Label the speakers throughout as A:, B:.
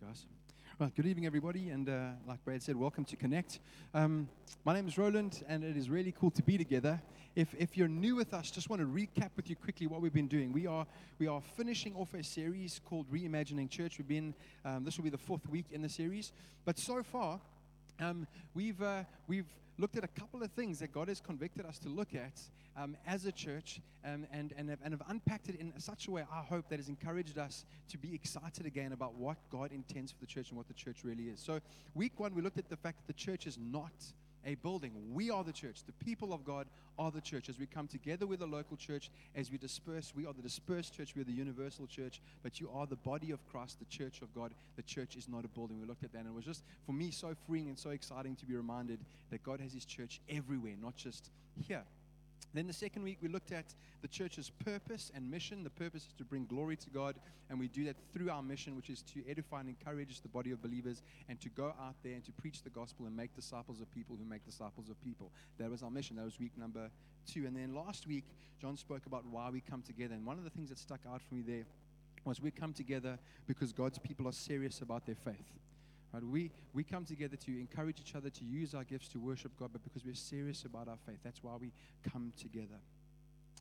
A: Thanks, guys. Right, good evening, everybody, and uh, like Brad said, welcome to Connect. Um, my name is Roland, and it is really cool to be together. If, if you're new with us, just want to recap with you quickly what we've been doing. We are we are finishing off a series called Reimagining Church. We've been um, this will be the fourth week in the series, but so far um, we've uh, we've looked at a couple of things that God has convicted us to look at um, as a church um, and, and, have, and have unpacked it in such a way, I hope, that has encouraged us to be excited again about what God intends for the church and what the church really is. So, week one, we looked at the fact that the church is not a building. We are the church. The people of God are the church. As we come together with the local church, as we disperse, we are the dispersed church. We are the universal church. But you are the body of Christ, the church of God. The church is not a building. We looked at that, and it was just, for me, so freeing and so exciting to be reminded that God has His church everywhere, not just here. Then the second week, we looked at the church's purpose and mission. The purpose is to bring glory to God, and we do that through our mission, which is to edify and encourage the body of believers and to go out there and to preach the gospel and make disciples of people who make disciples of people. That was our mission. That was week number two. And then last week, John spoke about why we come together. And one of the things that stuck out for me there was we come together because God's people are serious about their faith. Right? We, we come together to encourage each other to use our gifts to worship God, but because we're serious about our faith. That's why we come together.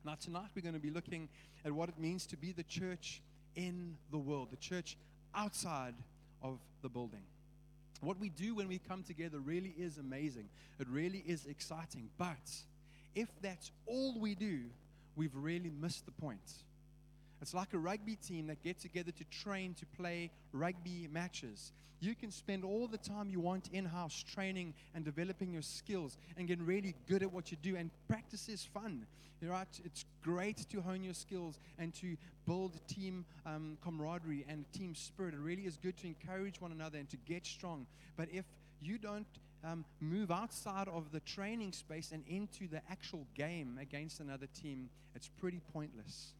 A: Now, tonight we're going to be looking at what it means to be the church in the world, the church outside of the building. What we do when we come together really is amazing. It really is exciting. But if that's all we do, we've really missed the point. It's like a rugby team that get together to train to play rugby matches. You can spend all the time you want in house training and developing your skills and getting really good at what you do. And practice is fun, right? It's great to hone your skills and to build team um, camaraderie and team spirit. It really is good to encourage one another and to get strong. But if you don't um, move outside of the training space and into the actual game against another team, it's pretty pointless.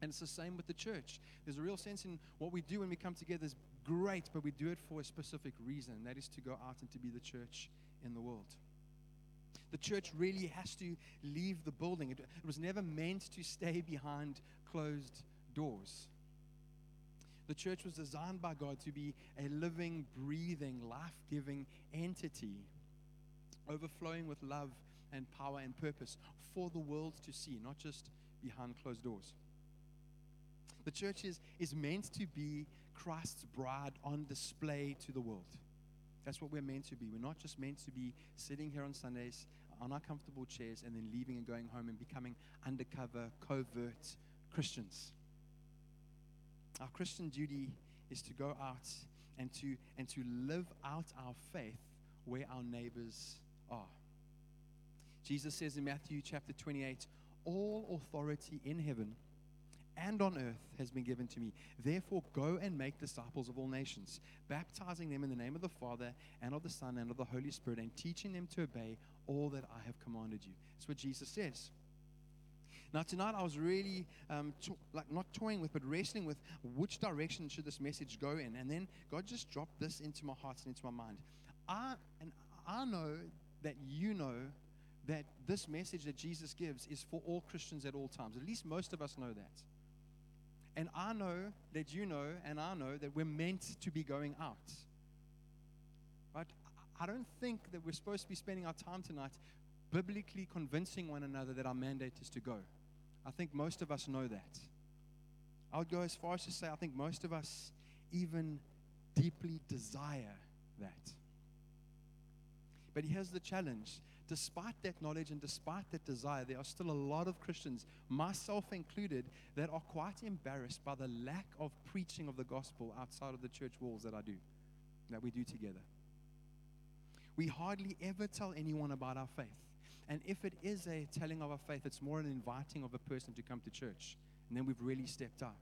A: And it's the same with the church. There's a real sense in what we do when we come together is great, but we do it for a specific reason. and That is to go out and to be the church in the world. The church really has to leave the building. It, it was never meant to stay behind closed doors. The church was designed by God to be a living, breathing, life giving entity, overflowing with love and power and purpose for the world to see, not just behind closed doors. The church is, is meant to be Christ's bride on display to the world. That's what we're meant to be. We're not just meant to be sitting here on Sundays on our comfortable chairs and then leaving and going home and becoming undercover, covert Christians. Our Christian duty is to go out and to, and to live out our faith where our neighbors are. Jesus says in Matthew chapter 28 All authority in heaven and on earth has been given to me. Therefore, go and make disciples of all nations, baptizing them in the name of the Father and of the Son and of the Holy Spirit, and teaching them to obey all that I have commanded you. That's what Jesus says. Now, tonight I was really um, to, like not toying with, but wrestling with which direction should this message go in. And then God just dropped this into my heart and into my mind. I and I know that you know that this message that Jesus gives is for all Christians at all times. At least most of us know that. And I know that you know, and I know that we're meant to be going out. Right? I don't think that we're supposed to be spending our time tonight biblically convincing one another that our mandate is to go. I think most of us know that. I would go as far as to say I think most of us even deeply desire that. But here's the challenge despite that knowledge and despite that desire, there are still a lot of Christians, myself included, that are quite embarrassed by the lack of preaching of the gospel outside of the church walls that I do, that we do together. We hardly ever tell anyone about our faith. And if it is a telling of our faith, it's more an inviting of a person to come to church. And then we've really stepped out.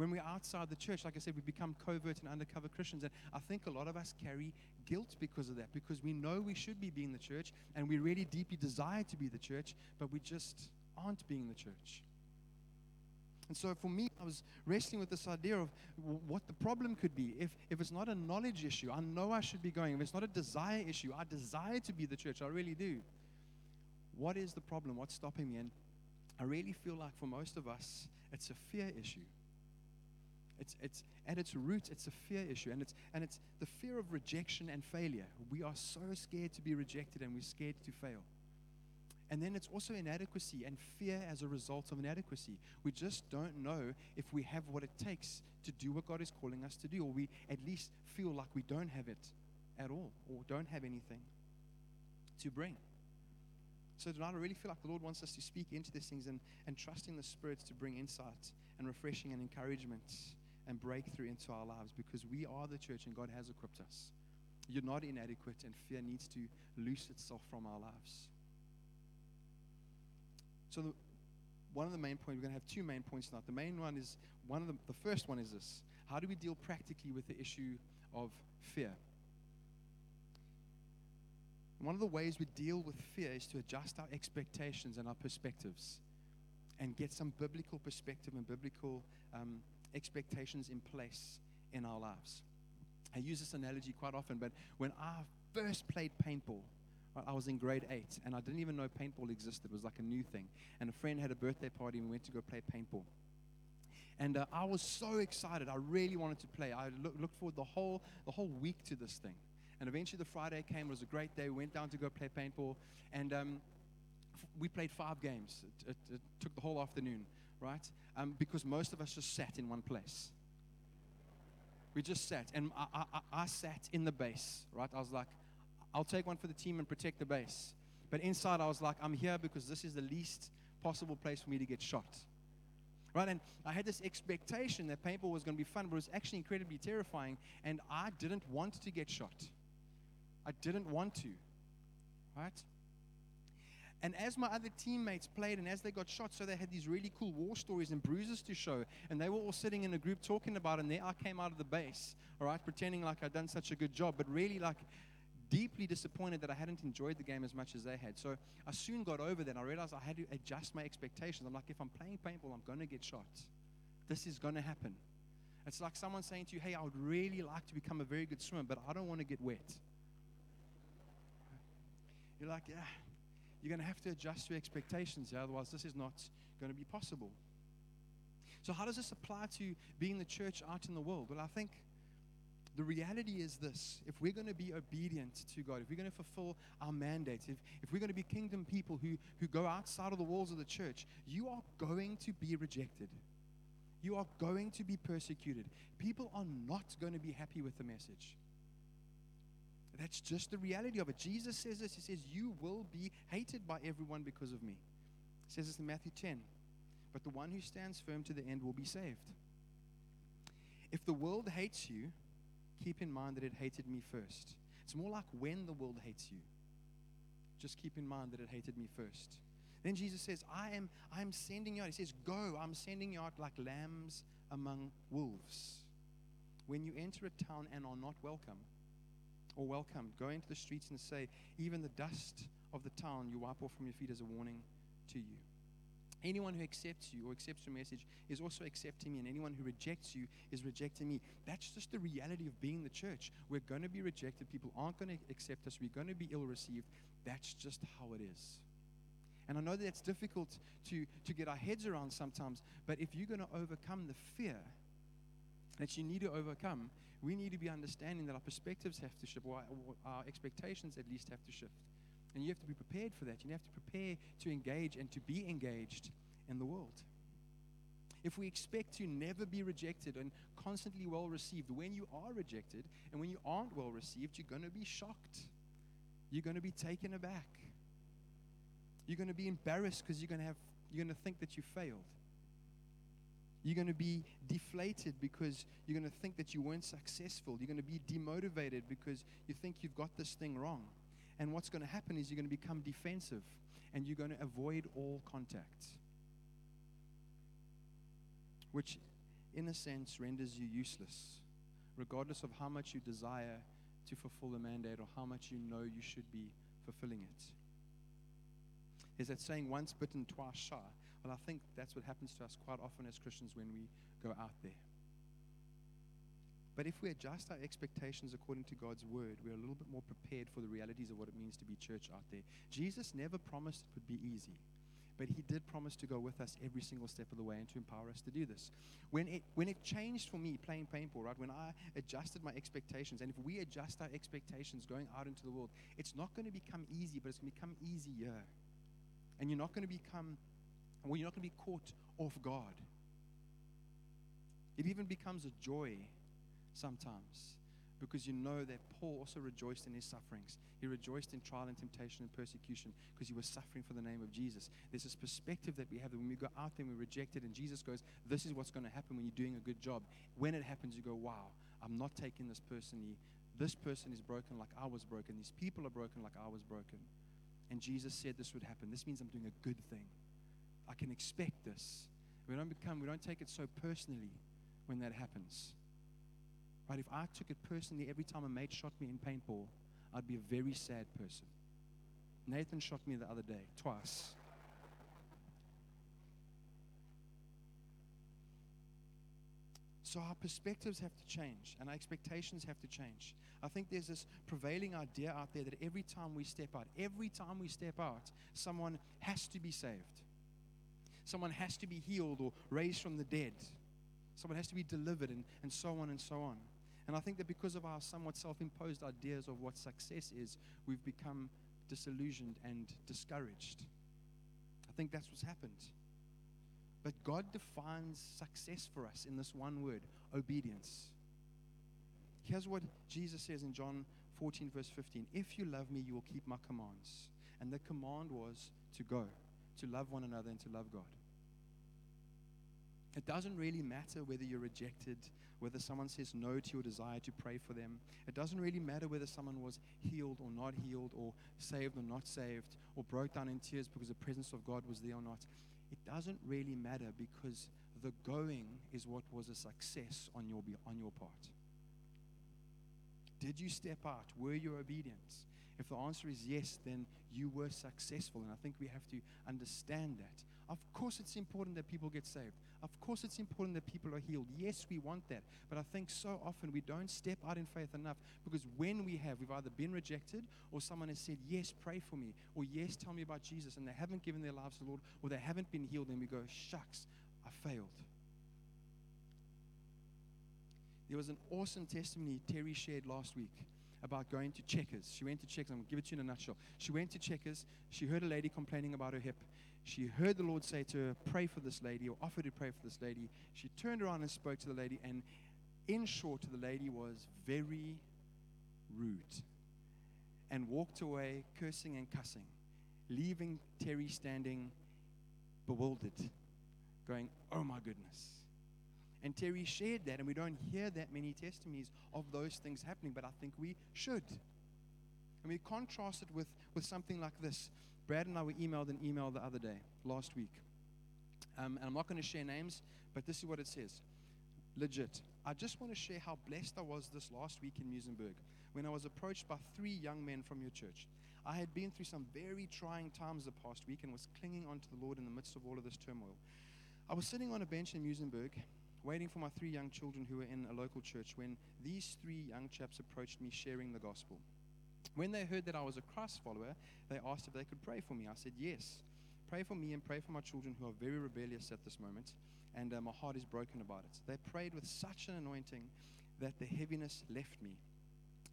A: When we're outside the church, like I said, we become covert and undercover Christians. And I think a lot of us carry guilt because of that, because we know we should be being the church and we really deeply desire to be the church, but we just aren't being the church. And so for me, I was wrestling with this idea of what the problem could be. If, if it's not a knowledge issue, I know I should be going. If it's not a desire issue, I desire to be the church. I really do. What is the problem? What's stopping me? And I really feel like for most of us, it's a fear issue. It's, it's at its root, it's a fear issue, and it's and it's the fear of rejection and failure. We are so scared to be rejected, and we're scared to fail. And then it's also inadequacy and fear as a result of inadequacy. We just don't know if we have what it takes to do what God is calling us to do, or we at least feel like we don't have it at all, or don't have anything to bring. So tonight, I really feel like the Lord wants us to speak into these things and, and trusting the Spirit to bring insight and refreshing and encouragement and breakthrough into our lives because we are the church and God has equipped us. You're not inadequate, and fear needs to loose itself from our lives. So, the, one of the main points, we're going to have two main points tonight. The main one is one of the, the first one is this How do we deal practically with the issue of fear? One of the ways we deal with fear is to adjust our expectations and our perspectives and get some biblical perspective and biblical um, expectations in place in our lives. I use this analogy quite often, but when I first played paintball, I was in grade eight, and I didn't even know paintball existed. It was like a new thing. And a friend had a birthday party, and we went to go play paintball. And uh, I was so excited. I really wanted to play. I look, looked forward the whole, the whole week to this thing. And eventually the Friday came. It was a great day. We went down to go play paintball. And um, we played five games. It, it, it, took the whole afternoon, right? Um, because most of us just sat in one place. We just sat. And I, I, I sat in the base, right? I was like, I'll take one for the team and protect the base. But inside, I was like, I'm here because this is the least possible place for me to get shot. Right? And I had this expectation that paintball was going to be fun, but it was actually incredibly terrifying. And I didn't want to get shot. I didn't want to. Right? And as my other teammates played and as they got shot, so they had these really cool war stories and bruises to show. And they were all sitting in a group talking about it. And there I came out of the base, all right, pretending like I'd done such a good job, but really like deeply disappointed that I hadn't enjoyed the game as much as they had. So I soon got over that. I realized I had to adjust my expectations. I'm like, if I'm playing paintball, I'm going to get shot. This is going to happen. It's like someone saying to you, hey, I would really like to become a very good swimmer, but I don't want to get wet. You're like, yeah, you're going to have to adjust your expectations, yeah, otherwise, this is not going to be possible. So, how does this apply to being the church out in the world? Well, I think the reality is this if we're going to be obedient to God, if we're going to fulfill our mandate, if, if we're going to be kingdom people who, who go outside of the walls of the church, you are going to be rejected. You are going to be persecuted. People are not going to be happy with the message. That's just the reality of it. Jesus says this He says, You will be hated by everyone because of me. He says this in Matthew 10. But the one who stands firm to the end will be saved. If the world hates you, keep in mind that it hated me first. It's more like when the world hates you. Just keep in mind that it hated me first. Then Jesus says, I am I'm sending you out. He says, Go, I'm sending you out like lambs among wolves. When you enter a town and are not welcome or welcomed, go into the streets and say, Even the dust of the town you wipe off from your feet as a warning to you. Anyone who accepts you or accepts your message is also accepting me, and anyone who rejects you is rejecting me. That's just the reality of being the church. We're going to be rejected. People aren't going to accept us. We're going to be ill received. That's just how it is. And I know that it's difficult to, to get our heads around sometimes, but if you're going to overcome the fear that you need to overcome, we need to be understanding that our perspectives have to shift, or our expectations at least have to shift. And you have to be prepared for that. You have to prepare to engage and to be engaged in the world. If we expect to never be rejected and constantly well received, when you are rejected and when you aren't well received, you're going to be shocked. You're going to be taken aback. You're going to be embarrassed because you're going to have you're going to think that you failed. You're going to be deflated because you're going to think that you weren't successful. You're going to be demotivated because you think you've got this thing wrong. And what's going to happen is you're going to become defensive and you're going to avoid all contact, which, in a sense, renders you useless, regardless of how much you desire to fulfill the mandate or how much you know you should be fulfilling it. Is that saying once bitten, twice shy? Well, I think that's what happens to us quite often as Christians when we go out there. But if we adjust our expectations according to God's word, we're a little bit more prepared for the realities of what it means to be church out there. Jesus never promised it would be easy. but He did promise to go with us every single step of the way and to empower us to do this. When it, when it changed for me playing paintball, right, when I adjusted my expectations, and if we adjust our expectations going out into the world, it's not going to become easy, but it's going to become easier. And you're not going to become, well, you're not going to be caught off guard. It even becomes a joy sometimes because you know that Paul also rejoiced in his sufferings. He rejoiced in trial and temptation and persecution because he was suffering for the name of Jesus. There's this perspective that we have that when we go out there and we reject it, and Jesus goes, This is what's going to happen when you're doing a good job. When it happens, you go, Wow, I'm not taking this personally. This person is broken like I was broken. These people are broken like I was broken. And Jesus said this would happen. This means I'm doing a good thing. I can expect this. We don't become, we don't take it so personally when that happens. Right? If I took it personally every time a mate shot me in paintball, I'd be a very sad person. Nathan shot me the other day, twice. So our perspectives have to change and our expectations have to change. I think there's this prevailing idea out there that every time we step out, every time we step out, someone has to be saved. Someone has to be healed or raised from the dead. Someone has to be delivered and, and so on and so on. And I think that because of our somewhat self imposed ideas of what success is, we've become disillusioned and discouraged. I think that's what's happened. But God defines success for us in this one word obedience. Here's what Jesus says in John 14, verse 15 If you love me, you will keep my commands. And the command was to go, to love one another, and to love God. It doesn't really matter whether you're rejected, whether someone says no to your desire to pray for them. It doesn't really matter whether someone was healed or not healed, or saved or not saved, or broke down in tears because the presence of God was there or not. It doesn't really matter because the going is what was a success on your, on your part. Did you step out? Were you obedient? If the answer is yes, then you were successful. And I think we have to understand that. Of course, it's important that people get saved. Of course, it's important that people are healed. Yes, we want that. But I think so often we don't step out in faith enough because when we have, we've either been rejected or someone has said, Yes, pray for me, or Yes, tell me about Jesus, and they haven't given their lives to the Lord, or they haven't been healed, and we go, Shucks, I failed. There was an awesome testimony Terry shared last week about going to Checkers. She went to Checkers. I'm going to give it to you in a nutshell. She went to Checkers. She heard a lady complaining about her hip she heard the Lord say to her, Pray for this lady, or offer to pray for this lady. She turned around and spoke to the lady, and in short, the lady was very rude and walked away cursing and cussing, leaving Terry standing bewildered, going, Oh my goodness. And Terry shared that, and we don't hear that many testimonies of those things happening, but I think we should. And we contrast it with, with something like this. Brad and I were emailed an email the other day, last week. Um, and I'm not going to share names, but this is what it says. Legit. I just want to share how blessed I was this last week in Muizenberg when I was approached by three young men from your church. I had been through some very trying times the past week and was clinging onto the Lord in the midst of all of this turmoil. I was sitting on a bench in Muizenberg, waiting for my three young children who were in a local church, when these three young chaps approached me sharing the gospel. When they heard that I was a Christ follower, they asked if they could pray for me. I said, Yes. Pray for me and pray for my children who are very rebellious at this moment, and uh, my heart is broken about it. They prayed with such an anointing that the heaviness left me.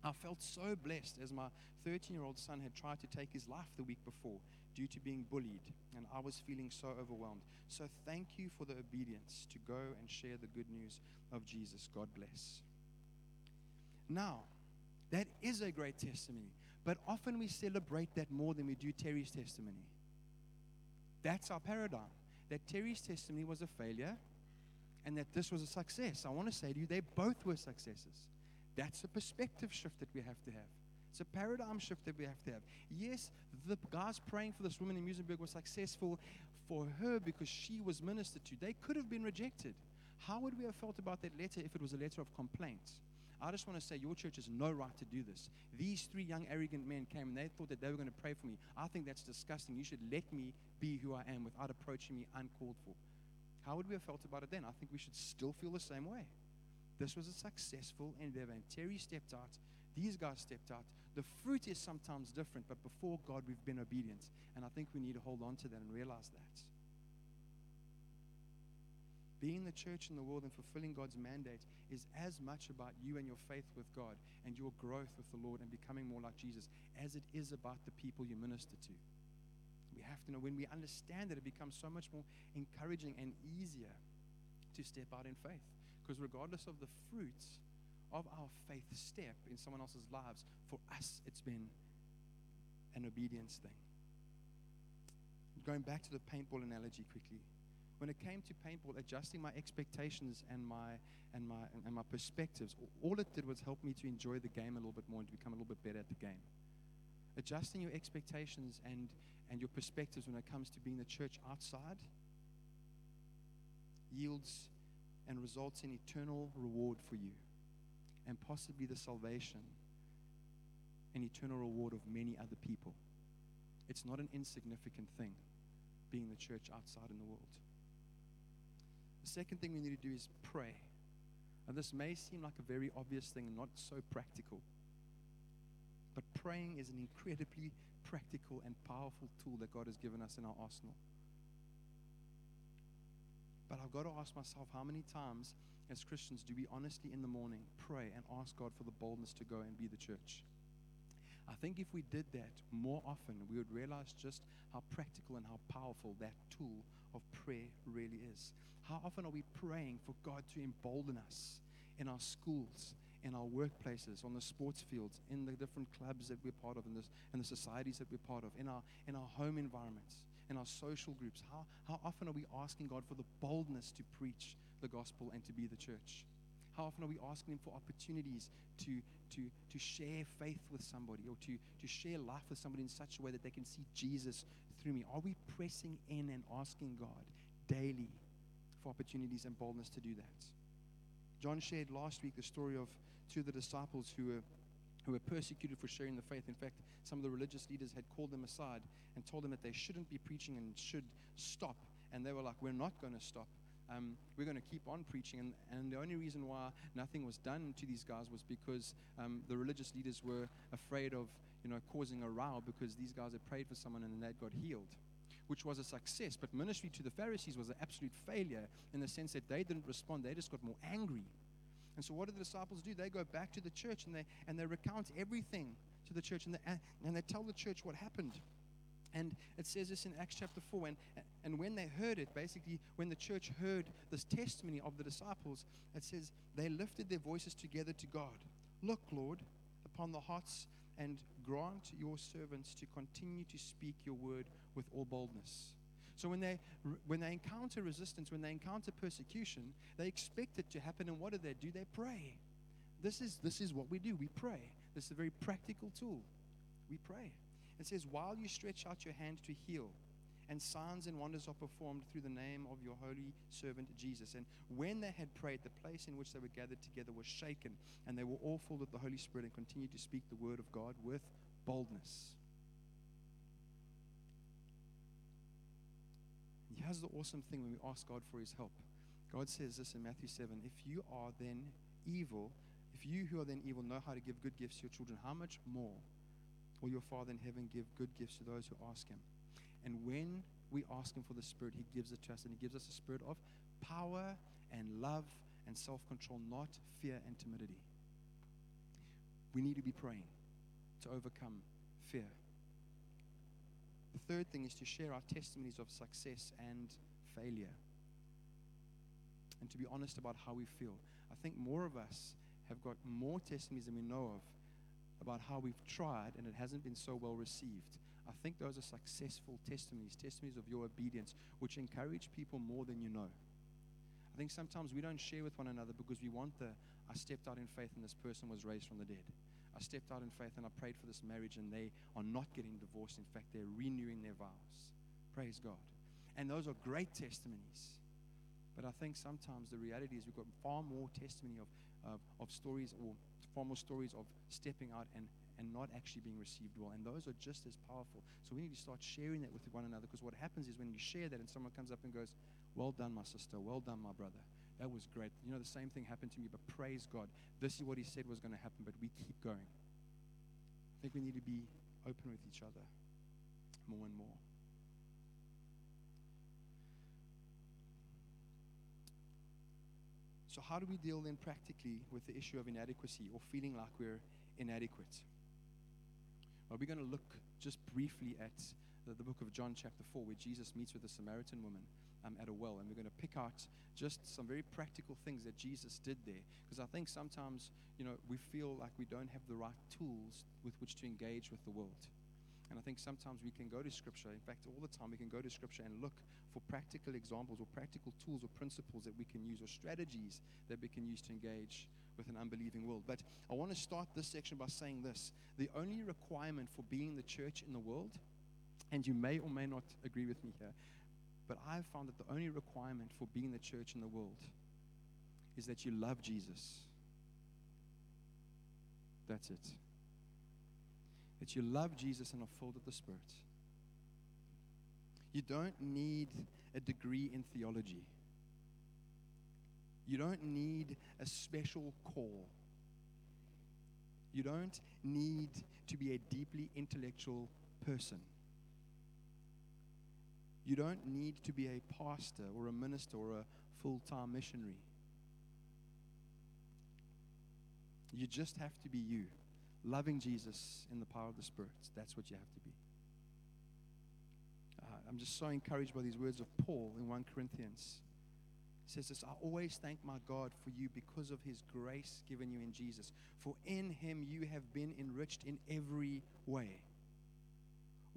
A: I felt so blessed as my 13 year old son had tried to take his life the week before due to being bullied, and I was feeling so overwhelmed. So, thank you for the obedience to go and share the good news of Jesus. God bless. Now, that is a great testimony. But often we celebrate that more than we do Terry's testimony. That's our paradigm. That Terry's testimony was a failure and that this was a success. I want to say to you, they both were successes. That's a perspective shift that we have to have. It's a paradigm shift that we have to have. Yes, the guys praying for this woman in Muizenberg was successful for her because she was ministered to. They could have been rejected. How would we have felt about that letter if it was a letter of complaint? I just want to say your church has no right to do this. These three young, arrogant men came and they thought that they were going to pray for me. I think that's disgusting. You should let me be who I am without approaching me uncalled for. How would we have felt about it then? I think we should still feel the same way. This was a successful endeavor, and Terry stepped out. These guys stepped out. The fruit is sometimes different, but before God, we've been obedient. And I think we need to hold on to that and realize that. Being the church in the world and fulfilling God's mandate is as much about you and your faith with God and your growth with the Lord and becoming more like Jesus as it is about the people you minister to. We have to know when we understand that it becomes so much more encouraging and easier to step out in faith. Because regardless of the fruits of our faith step in someone else's lives, for us it's been an obedience thing. Going back to the paintball analogy quickly when it came to paintball, adjusting my expectations and my and my and my perspectives, all it did was help me to enjoy the game a little bit more and to become a little bit better at the game. Adjusting your expectations and and your perspectives when it comes to being the church outside yields and results in eternal reward for you and possibly the salvation and eternal reward of many other people. It's not an insignificant thing being the church outside in the world. The second thing we need to do is pray. And this may seem like a very obvious thing and not so practical. But praying is an incredibly practical and powerful tool that God has given us in our arsenal. But I've got to ask myself how many times as Christians do we honestly in the morning pray and ask God for the boldness to go and be the church? I think if we did that more often, we would realize just how practical and how powerful that tool of prayer really is. How often are we praying for God to embolden us in our schools, in our workplaces, on the sports fields, in the different clubs that we're part of, in, this, in the societies that we're part of, in our, in our home environments, in our social groups? How, how often are we asking God for the boldness to preach the gospel and to be the church? How often are we asking Him for opportunities to, to, to share faith with somebody or to, to share life with somebody in such a way that they can see Jesus through me? Are we pressing in and asking God daily for opportunities and boldness to do that? John shared last week the story of two of the disciples who were who were persecuted for sharing the faith. In fact, some of the religious leaders had called them aside and told them that they shouldn't be preaching and should stop. And they were like, We're not going to stop um, we're going to keep on preaching. And, and the only reason why nothing was done to these guys was because um, the religious leaders were afraid of, you know, causing a row because these guys had prayed for someone and they got healed which was a success. But ministry to the Pharisees was an absolute failure in the sense that they didn't respond, they just got more angry. And so, what do the disciples do? They go back to the church and they, and they recount everything to the church and they, and they tell the church what happened. And it says this in Acts chapter 4. And, and when they heard it, basically, when the church heard this testimony of the disciples, it says they lifted their voices together to God. Look, Lord, upon the hearts and grant your servants to continue to speak your word with all boldness. So when they when they encounter resistance, when they encounter persecution, they expect it to happen. And what do they do? They pray. This is this is what we do. We pray. This is a very practical tool. We pray. It says, While you stretch out your hand to heal, and signs and wonders are performed through the name of your holy servant Jesus. And when they had prayed, the place in which they were gathered together was shaken, and they were all full of the Holy Spirit and continued to speak the word of God with boldness. Here's the awesome thing when we ask God for his help. God says this in Matthew 7 If you are then evil, if you who are then evil know how to give good gifts to your children, how much more? will your Father in heaven give good gifts to those who ask Him. And when we ask Him for the Spirit, He gives it to us, and He gives us a spirit of power and love and self control, not fear and timidity. We need to be praying to overcome fear. The third thing is to share our testimonies of success and failure. And to be honest about how we feel. I think more of us have got more testimonies than we know of about how we've tried and it hasn't been so well received. I think those are successful testimonies, testimonies of your obedience, which encourage people more than you know. I think sometimes we don't share with one another because we want the, I stepped out in faith and this person was raised from the dead. I stepped out in faith and I prayed for this marriage and they are not getting divorced. In fact, they're renewing their vows. Praise God. And those are great testimonies. But I think sometimes the reality is we've got far more testimony of, of, stories or far more stories of stepping out and, and not actually being received well. And those are just as powerful. So we need to start sharing that with one another because what happens is when you share that and someone comes up and goes, Well done, my sister. Well done, my brother. That was great. You know, the same thing happened to me, but praise God. This is what He said was going to happen, but we keep going. I think we need to be open with each other more and more. So, how do we deal then practically with the issue of inadequacy or feeling like we're inadequate? Well, we're going to look just briefly at the, the, book of John, chapter 4, where Jesus meets with a Samaritan woman um, at a well. And we're going to pick out just some very practical things that Jesus did there. Because I think sometimes, you know, we feel like we don't have the right tools with which to engage with the world. And I think sometimes we can go to Scripture, in fact, all the time we can go to Scripture and look for practical examples or practical tools or principles that we can use or strategies that we can use to engage with an unbelieving world. But I want to start this section by saying this the only requirement for being the church in the world, and you may or may not agree with me here, but I've found that the only requirement for being the church in the world is that you love Jesus. That's it. That you love Jesus and are filled with the Spirit. You don't need a degree in theology. You don't need a special call. You don't need to be a deeply intellectual person. You don't need to be a pastor or a minister or a full time missionary. You just have to be you, loving Jesus in the power of the Spirit. That's what you have to be. Uh, I'm just so encouraged by these words of Paul in 1 Corinthians. He says this I always thank my God for you because of his grace given you in Jesus. For in him you have been enriched in every way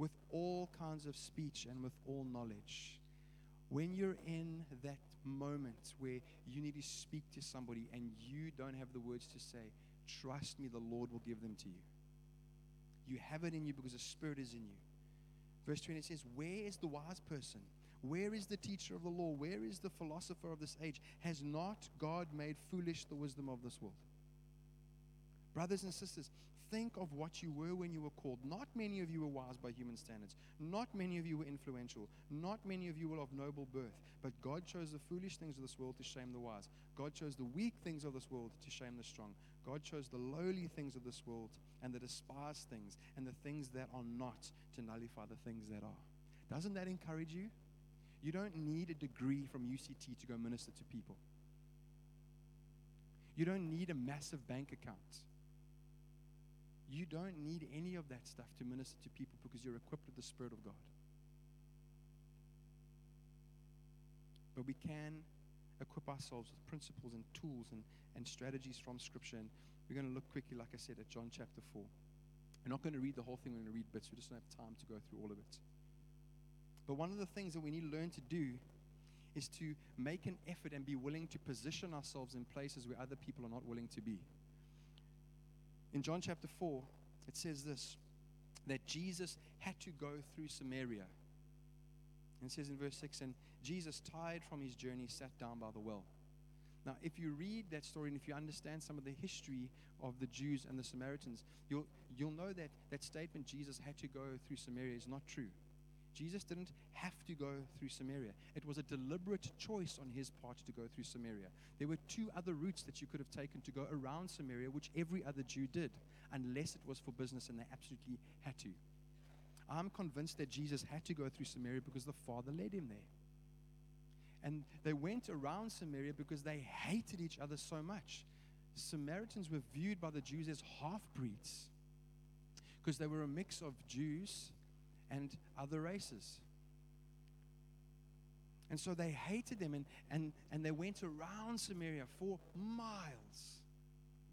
A: with all kinds of speech and with all knowledge. When you're in that moment where you need to speak to somebody and you don't have the words to say, trust me, the Lord will give them to you. You have it in you because the Spirit is in you. Verse 20 says, Where is the wise person? Where is the teacher of the law? Where is the philosopher of this age? Has not God made foolish the wisdom of this world? Brothers and sisters, think of what you were when you were called. Not many of you were wise by human standards. Not many of you were influential. Not many of you were of noble birth. But God chose the foolish things of this world to shame the wise. God chose the weak things of this world to shame the strong. God chose the lowly things of this world and the despised things and the things that are not to nullify the things that are. Doesn't that encourage you? You don't need a degree from UCT to go minister to people. You don't need a massive bank account. You don't need any of that stuff to minister to people because you're equipped with the Spirit of God. But we can equip ourselves with principles and tools and, and strategies from Scripture. And we're going to look quickly, like I said, at John chapter 4. We're not going to read the whole thing, we're going to read bits. We just don't have time to go through all of it. But one of the things that we need to learn to do is to make an effort and be willing to position ourselves in places where other people are not willing to be. In John chapter 4, it says this that Jesus had to go through Samaria. And it says in verse 6 And Jesus, tired from his journey, sat down by the well. Now, if you read that story and if you understand some of the history of the Jews and the Samaritans, you'll, you'll know that that statement, Jesus had to go through Samaria, is not true. Jesus didn't have to go through Samaria. It was a deliberate choice on his part to go through Samaria. There were two other routes that you could have taken to go around Samaria, which every other Jew did, unless it was for business and they absolutely had to. I'm convinced that Jesus had to go through Samaria because the Father led him there. And they went around Samaria because they hated each other so much. Samaritans were viewed by the Jews as half breeds because they were a mix of Jews and other races. And so they hated them and, and, and they went around Samaria for miles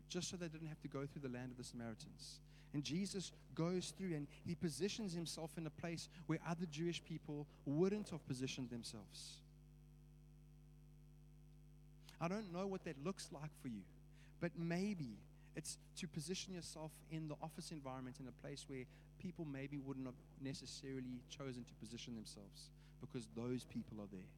A: just so they didn't have to go through the land of the Samaritans. And Jesus goes through and he positions himself in a place where other Jewish people wouldn't have positioned themselves. I don't know what that looks like for you, but maybe it's to position yourself in the office environment in a place where people maybe wouldn't have necessarily chosen to position themselves because those people are there.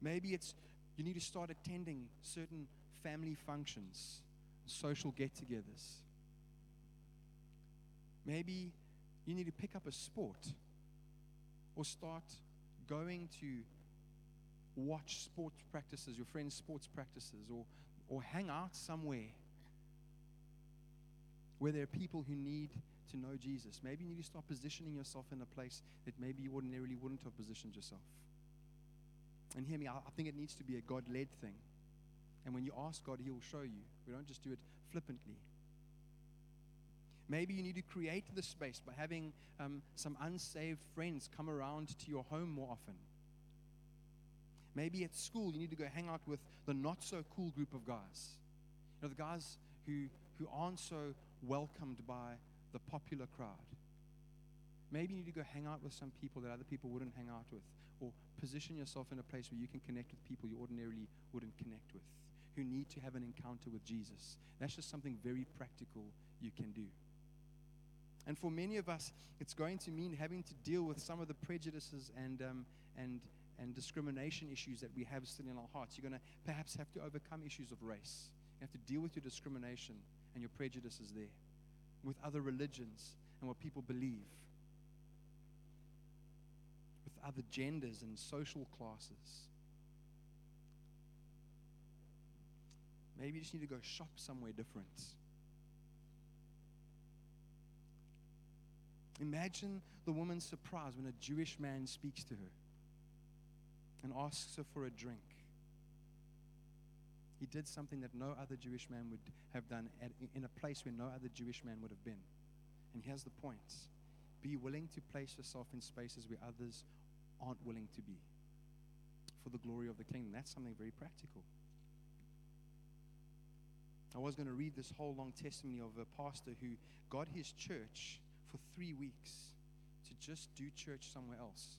A: Maybe it's you need to start attending certain family functions, social get togethers. Maybe you need to pick up a sport or start going to watch sports practices, your friends' sports practices, or, or hang out somewhere where there are people who need to know Jesus. Maybe you need to start positioning yourself in a place that maybe you ordinarily wouldn't have positioned yourself. And hear me, I, think it needs to be a God led thing. And when you ask God, He will show you. We don't just do it flippantly. Maybe you need to create the space by having um, some unsaved friends come around to your home more often. Maybe at school you need to go hang out with the not so cool group of guys. You know, the guys who, who aren't so welcomed by the popular crowd. Maybe you need to go hang out with some people that other people wouldn't hang out with, or position yourself in a place where you can connect with people you ordinarily wouldn't connect with, who need to have an encounter with Jesus. That's just something very practical you can do. And for many of us, it's going to mean having to deal with some of the prejudices and, um, and, and discrimination issues that we have still in our hearts. You're going to perhaps have to overcome issues of race. You have to deal with your discrimination and your prejudices there, with other religions and what people believe, with other genders and social classes. Maybe you just need to go shop somewhere different. Imagine the woman's surprise when a Jewish man speaks to her and asks her for a drink. He did something that no other Jewish man would have done at, in a place where no other Jewish man would have been. And here's the point be willing to place yourself in spaces where others aren't willing to be for the glory of the kingdom. That's something very practical. I was going to read this whole long testimony of a pastor who got his church for three weeks to just do church somewhere else.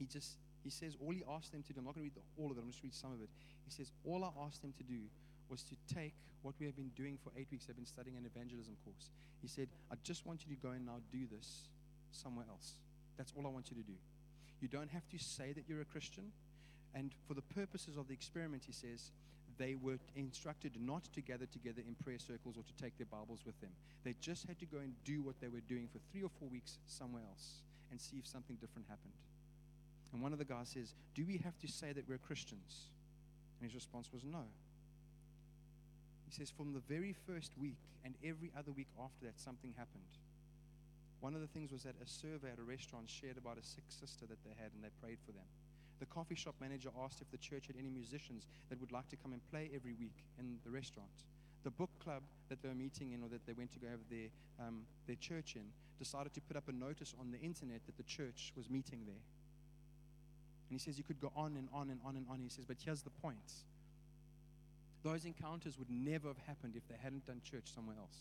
A: He just, he says, all he asked them to do, I'm not going to read all of it, I'm just going to read some of it. He says, all I asked them to do was to take what we have been doing for eight weeks. They've been studying an evangelism course. He said, I just want you to go and now do this somewhere else. That's all I want you to do. You don't have to say that you're a Christian. And for the purposes of the experiment, he says, they were instructed not to gather together in prayer circles or to take their Bibles with them. They just had to go and do what they were doing for three or four weeks somewhere else and see if something different happened. And one of the guys says, Do we have to say that we're Christians? And his response was no. He says, From the very first week and every other week after that, something happened. One of the things was that a server at a restaurant shared about a sick sister that they had and they prayed for them the coffee shop manager asked if the church had any musicians that would like to come and play every week in the restaurant. The book club that they were meeting in or that they went to go have their, um, their church in decided to put up a notice on the internet that the church was meeting there. And he says you could go on and on and on and on. He says, but here's the point. Those encounters would never have happened if they hadn't done church somewhere else.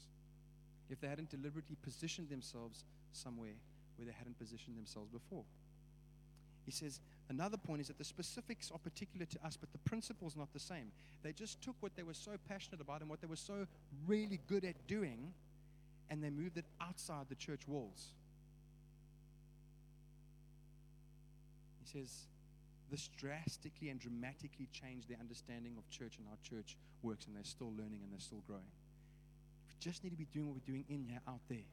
A: If they hadn't deliberately positioned themselves somewhere where they hadn't positioned themselves before. He says, another point is that the specifics are particular to us, but the principle is not the same. They just took what they were so passionate about and what they were so really good at doing, and they moved it outside the church walls. He says, this drastically and dramatically changed their understanding of church and how church works, and they're still learning and they're still growing. We just need to be doing what we're doing in here, out there,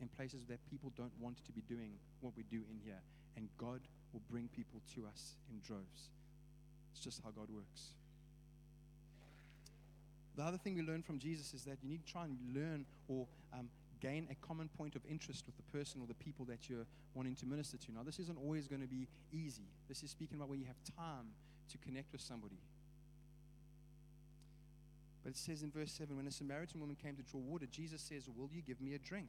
A: in places that people don't want to be doing what we do in here. And God will bring people to us in droves. It's just how God works. The other thing we learn from Jesus is that you need to try and learn or um, gain a common point of interest with the person or the people that you're wanting to minister to. Now, this isn't always going to be easy. This is speaking about where you have time to connect with somebody. But it says in verse 7 when a Samaritan woman came to draw water, Jesus says, Will you give me a drink?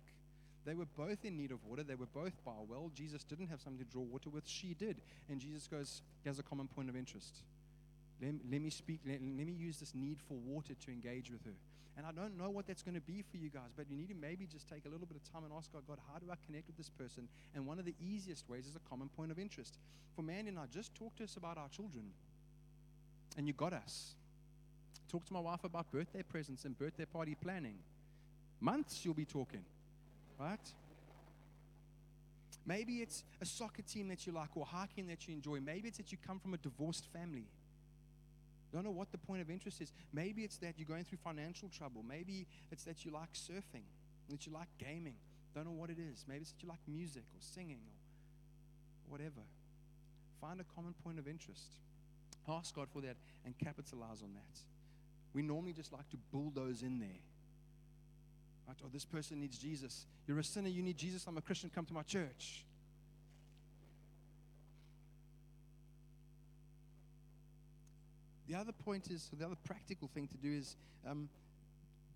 A: They were both in need of water. They were both by a well. Jesus didn't have something to draw water with. She did. And Jesus goes, he has a common point of interest. Let, let me speak, let, let me use this need for water to engage with her. And I don't know what that's going to be for you guys, but you need to maybe just take a little bit of time and ask God, God, how do I connect with this person? And one of the easiest ways is a common point of interest. For Mandy and I, just talk to us about our children. And you got us. Talk to my wife about birthday presents and birthday party planning. Months you'll be talking right? Maybe it's a soccer team that you like or hiking that you enjoy. Maybe it's that you come from a divorced family. Don't know what the point of interest is. Maybe it's that you're going through financial trouble. Maybe it's that you like surfing, that you like gaming. Don't know what it is. Maybe it's that you like music or singing or whatever. Find a common point of interest. Ask God for that and capitalize on that. we normally just like to bulldoze in there. Right? Oh, this person needs Jesus. You're a sinner, you need Jesus. I'm a Christian, come to my church. The other point is, the other practical thing to do is um,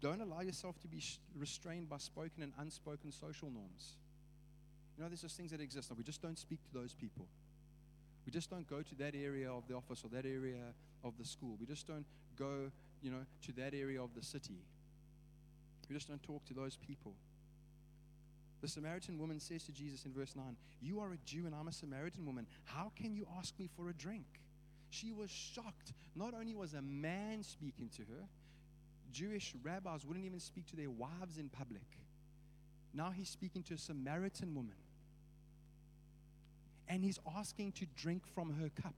A: don't allow yourself to be sh- restrained by spoken and unspoken social norms. You know, there's just things that exist, we just don't speak to those people. We just don't go to that area of the office or that area of the school. We just don't go, you know, to that area of the city. We just don't talk to those people. The Samaritan woman says to Jesus in verse 9, You are a Jew and I'm a Samaritan woman. How can you ask me for a drink? She was shocked. Not only was a man speaking to her, Jewish rabbis wouldn't even speak to their wives in public. Now he's speaking to a Samaritan woman. And he's asking to drink from her cup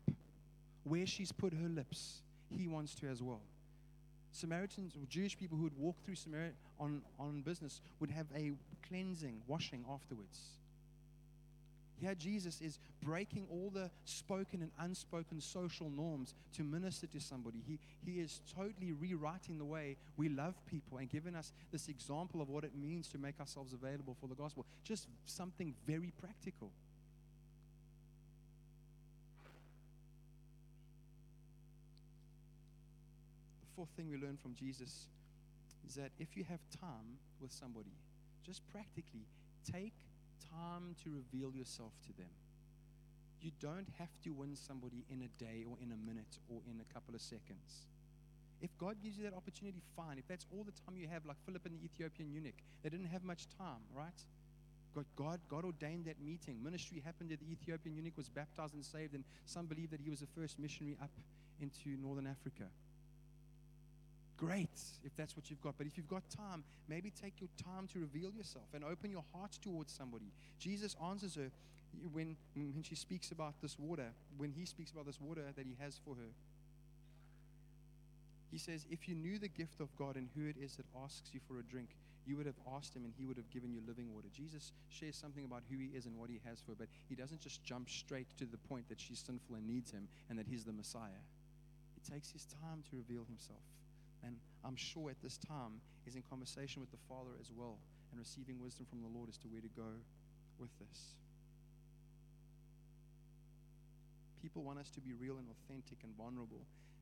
A: where she's put her lips. He wants to as well. Samaritans or Jewish people who would walk through Samaria on, on business would have a cleansing, washing afterwards. Here, Jesus is breaking all the spoken and unspoken social norms to minister to somebody. He, he is totally rewriting the way we love people and giving us this example of what it means to make ourselves available for the gospel. Just something very practical. The fourth thing we learn from Jesus is that if you have time with somebody, just practically take time to reveal yourself to them. You don't have to win somebody in a day or in a minute or in a couple of seconds. If God gives you that opportunity, fine. If that's all the time you have, like Philip and the Ethiopian eunuch, they didn't have much time, right? God, God, God ordained that meeting. Ministry happened that the Ethiopian eunuch was baptized and saved, and some believe that he was the first missionary up into northern Africa. Great if that's what you've got. But if you've got time, maybe take your time to reveal yourself and open your heart towards somebody. Jesus answers her when, when she speaks about this water, when he speaks about this water that he has for her. He says, If you knew the gift of God and who it is that asks you for a drink, you would have asked him and he would have given you living water. Jesus shares something about who he is and what he has for her, but he doesn't just jump straight to the point that she's sinful and needs him and that he's the Messiah. He takes his time to reveal himself. And I'm sure at this time is in conversation with the Father as well and receiving wisdom from the Lord as to where to go with this. People want us to be real and authentic and vulnerable,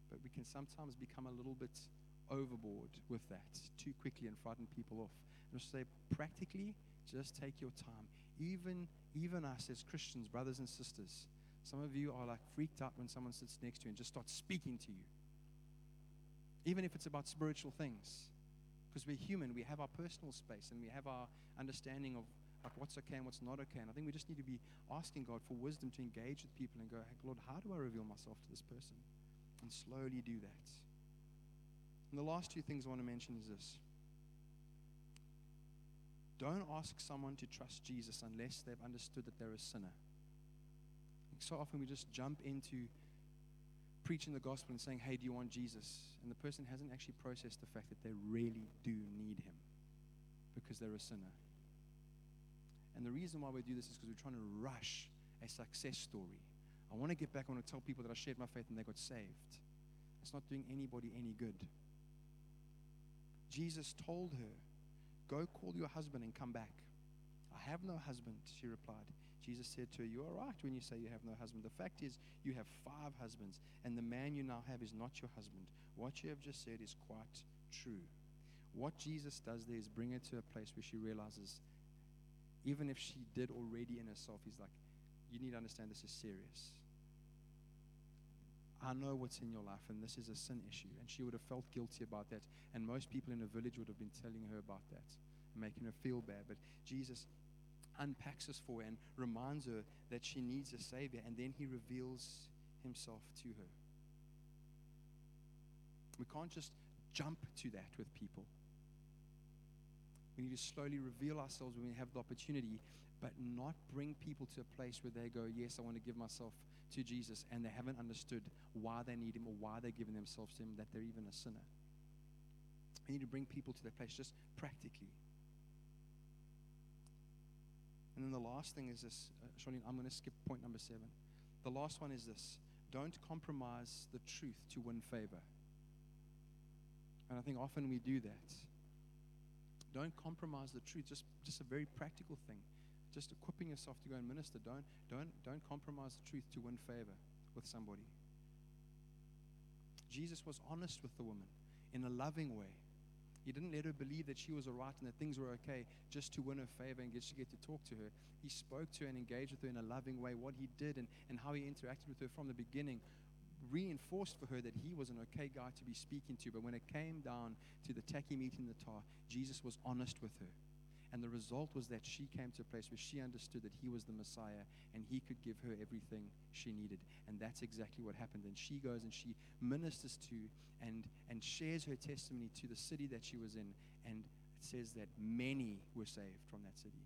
A: but we can sometimes become a little bit overboard with that too quickly and frighten people off. And just say, practically, just take your time. Even, even us as Christians, brothers and sisters, some of you are like freaked out when someone sits next to you and just starts speaking to you. Even if it's about spiritual things. Because we're human, we have our personal space and we have our understanding of like what's okay and what's not okay. And I think we just need to be asking God for wisdom to engage with people and go, hey, Lord, how do I reveal myself to this person? And slowly do that. And the last two things I want to mention is this. Don't ask someone to trust Jesus unless they've understood that they're a sinner. So often we just jump into preaching the gospel and saying, Hey, do you want Jesus? And the person hasn't actually processed the fact that they really do need him because they're a sinner. And the reason why we do this is because we're trying to rush a success story. I want to get back, I want to tell people that I shared my faith and they got saved. It's not doing anybody any good. Jesus told her, Go call your husband and come back. I have no husband, she replied. Jesus said to her, You are right when you say you have no husband. The fact is, you have five husbands, and the man you now have is not your husband. What you have just said is quite true. What Jesus does there is bring her to a place where she realizes, even if she did already in herself, he's like, You need to understand this is serious. I know what's in your life, and this is a sin issue. And she would have felt guilty about that. And most people in the village would have been telling her about that, making her feel bad. But Jesus unpacks this for her and reminds her that she needs a Savior, and then he reveals himself to her. We can't just jump to that with people. We need to slowly reveal ourselves when we have the opportunity, but not bring people to a place where they go, Yes, I want to give myself to Jesus, and they haven't understood why they need Him or why they're giving themselves to Him, that they're even a sinner. We need to bring people to that place just practically. And then the last thing is this, uh, Charlene, I'm going to skip point number seven. The last one is this don't compromise the truth to win favor. And I think often we do that. Don't compromise the truth. Just, just a very practical thing. Just equipping yourself to go and minister. Don't, don't, don't compromise the truth to win favor with somebody. Jesus was honest with the woman in a loving way. He didn't let her believe that she was all right and that things were okay just to win her favor and get to get to talk to her. He spoke to her and engaged with her in a loving way. What he did and, and how he interacted with her from the beginning reinforced for her that he was an okay guy to be speaking to. But when it came down to the tacky meat in the tar, Jesus was honest with her. And the result was that she came to a place where she understood that he was the Messiah and he could give her everything she needed. And that's exactly what happened. And she goes and she ministers to and, and shares her testimony to the city that she was in. And it says that many were saved from that city.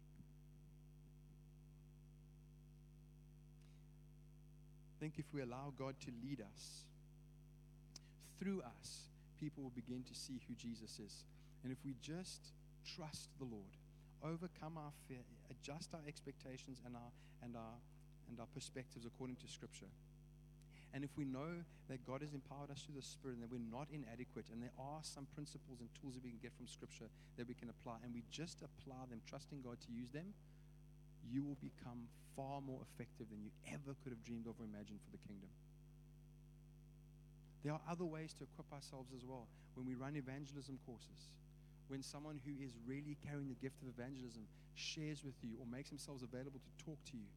A: I think if we allow God to lead us, through us, people will begin to see who Jesus is. And if we just trust the Lord, overcome our fear, adjust our expectations and our, and our, and our perspectives according to Scripture. And if we know that God has empowered us through the Spirit and that we're not inadequate, and there are some principles and tools that we can get from Scripture that we can apply, and we just apply them, trusting God to use them, you will become far more effective than you ever could have dreamed of or imagined for the kingdom. There are other ways to equip ourselves as well. When we run evangelism courses, when someone who is really carrying the gift of evangelism shares with you or makes themselves available to talk to you,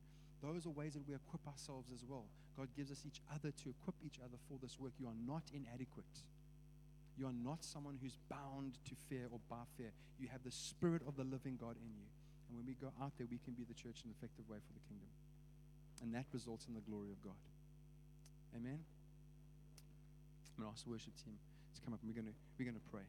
A: those are ways that we equip ourselves as well. God gives us each other to equip each other for this work. You are not inadequate. You are not someone who's bound to fear or by fear. You have the Spirit of the living God in you. And when we go out there, we can be the church in an effective way for the kingdom. And that results in the glory of God. Amen. I'm going to ask the worship team to come up and we're going to, we're going to pray.